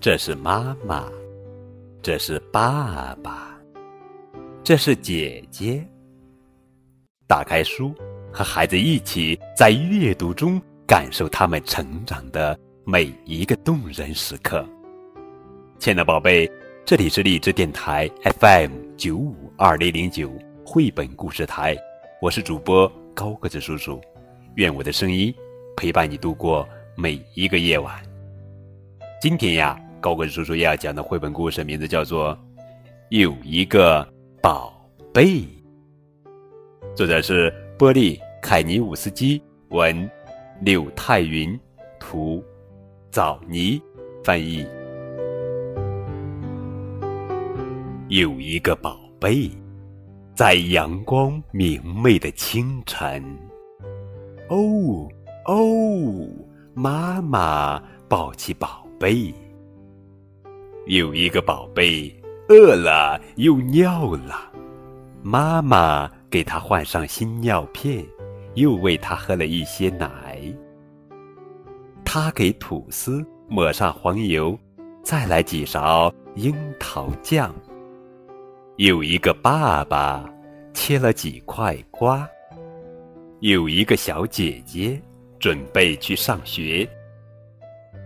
这是妈妈，这是爸爸，这是姐姐。打开书，和孩子一起在阅读中感受他们成长的每一个动人时刻。亲爱的宝贝，这里是荔枝电台 FM 九五二零零九绘本故事台，我是主播高个子叔叔，愿我的声音陪伴你度过每一个夜晚。今天呀。高个子叔叔要讲的绘本故事名字叫做《有一个宝贝》，作者是波利·凯尼伍斯基，文，柳泰云，图，枣泥翻译。有一个宝贝，在阳光明媚的清晨，哦哦，妈妈抱起宝贝。有一个宝贝饿了又尿了，妈妈给他换上新尿片，又喂他喝了一些奶。他给吐司抹上黄油，再来几勺樱桃酱。有一个爸爸切了几块瓜。有一个小姐姐准备去上学，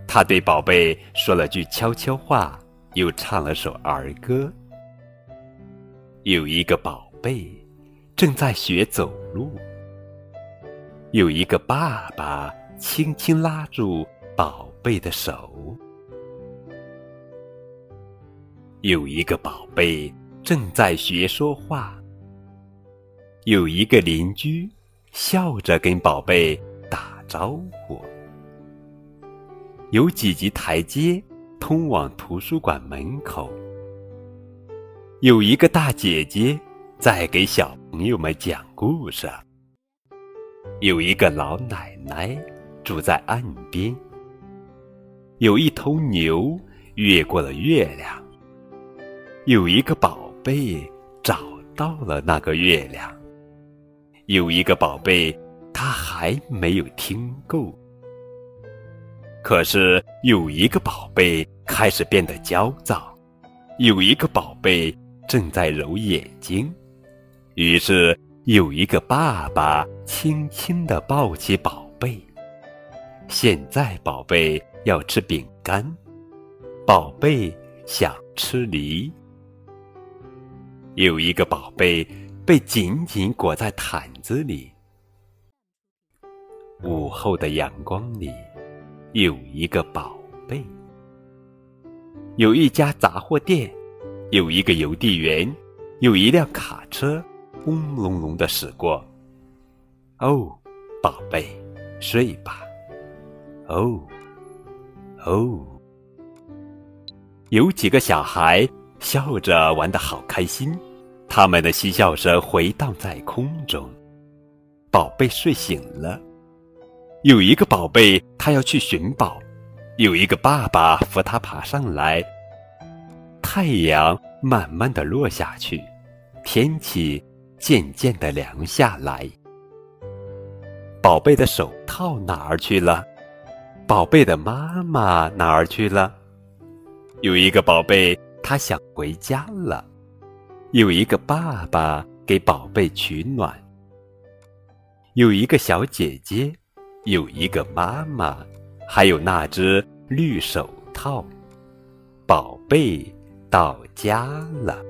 他对宝贝说了句悄悄话。又唱了首儿歌。有一个宝贝正在学走路，有一个爸爸轻轻拉住宝贝的手。有一个宝贝正在学说话，有一个邻居笑着跟宝贝打招呼。有几级台阶。通往图书馆门口，有一个大姐姐在给小朋友们讲故事。有一个老奶奶住在岸边。有一头牛越过了月亮。有一个宝贝找到了那个月亮。有一个宝贝，他还没有听够。可是有一个宝贝开始变得焦躁，有一个宝贝正在揉眼睛，于是有一个爸爸轻轻地抱起宝贝。现在宝贝要吃饼干，宝贝想吃梨。有一个宝贝被紧紧裹在毯子里，午后的阳光里。有一个宝贝，有一家杂货店，有一个邮递员，有一辆卡车，轰隆隆的驶过。哦，宝贝，睡吧。哦，哦，有几个小孩笑着玩得好开心，他们的嬉笑声回荡在空中。宝贝睡醒了。有一个宝贝，他要去寻宝。有一个爸爸扶他爬上来。太阳慢慢的落下去，天气渐渐的凉下来。宝贝的手套哪儿去了？宝贝的妈妈哪儿去了？有一个宝贝，他想回家了。有一个爸爸给宝贝取暖。有一个小姐姐。有一个妈妈，还有那只绿手套，宝贝到家了。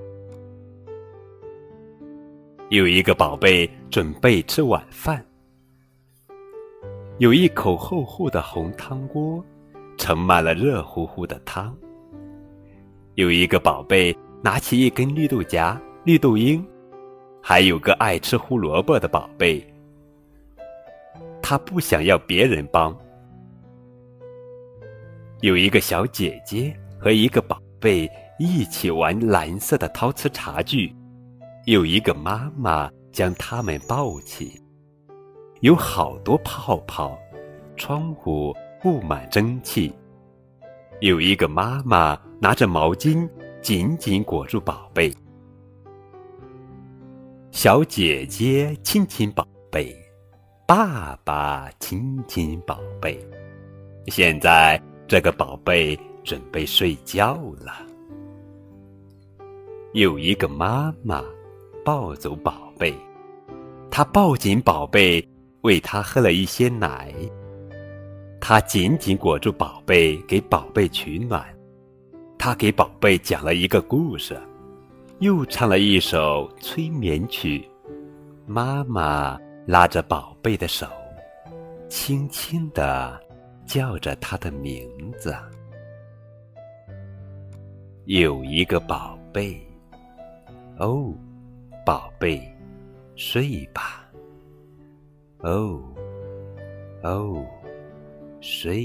有一个宝贝准备吃晚饭，有一口厚厚的红汤锅，盛满了热乎乎的汤。有一个宝贝拿起一根绿豆荚、绿豆缨，还有个爱吃胡萝卜的宝贝。他不想要别人帮。有一个小姐姐和一个宝贝一起玩蓝色的陶瓷茶具，有一个妈妈将他们抱起，有好多泡泡，窗户布满蒸汽。有一个妈妈拿着毛巾紧紧裹住宝贝，小姐姐亲亲宝贝。爸爸亲亲宝贝，现在这个宝贝准备睡觉了。有一个妈妈抱走宝贝，她抱紧宝贝，喂他喝了一些奶。她紧紧裹住宝贝，给宝贝取暖。她给宝贝讲了一个故事，又唱了一首催眠曲。妈妈拉着宝贝的手，轻轻地叫着他的名字。有一个宝贝。哦，宝贝，睡吧。哦，哦，睡。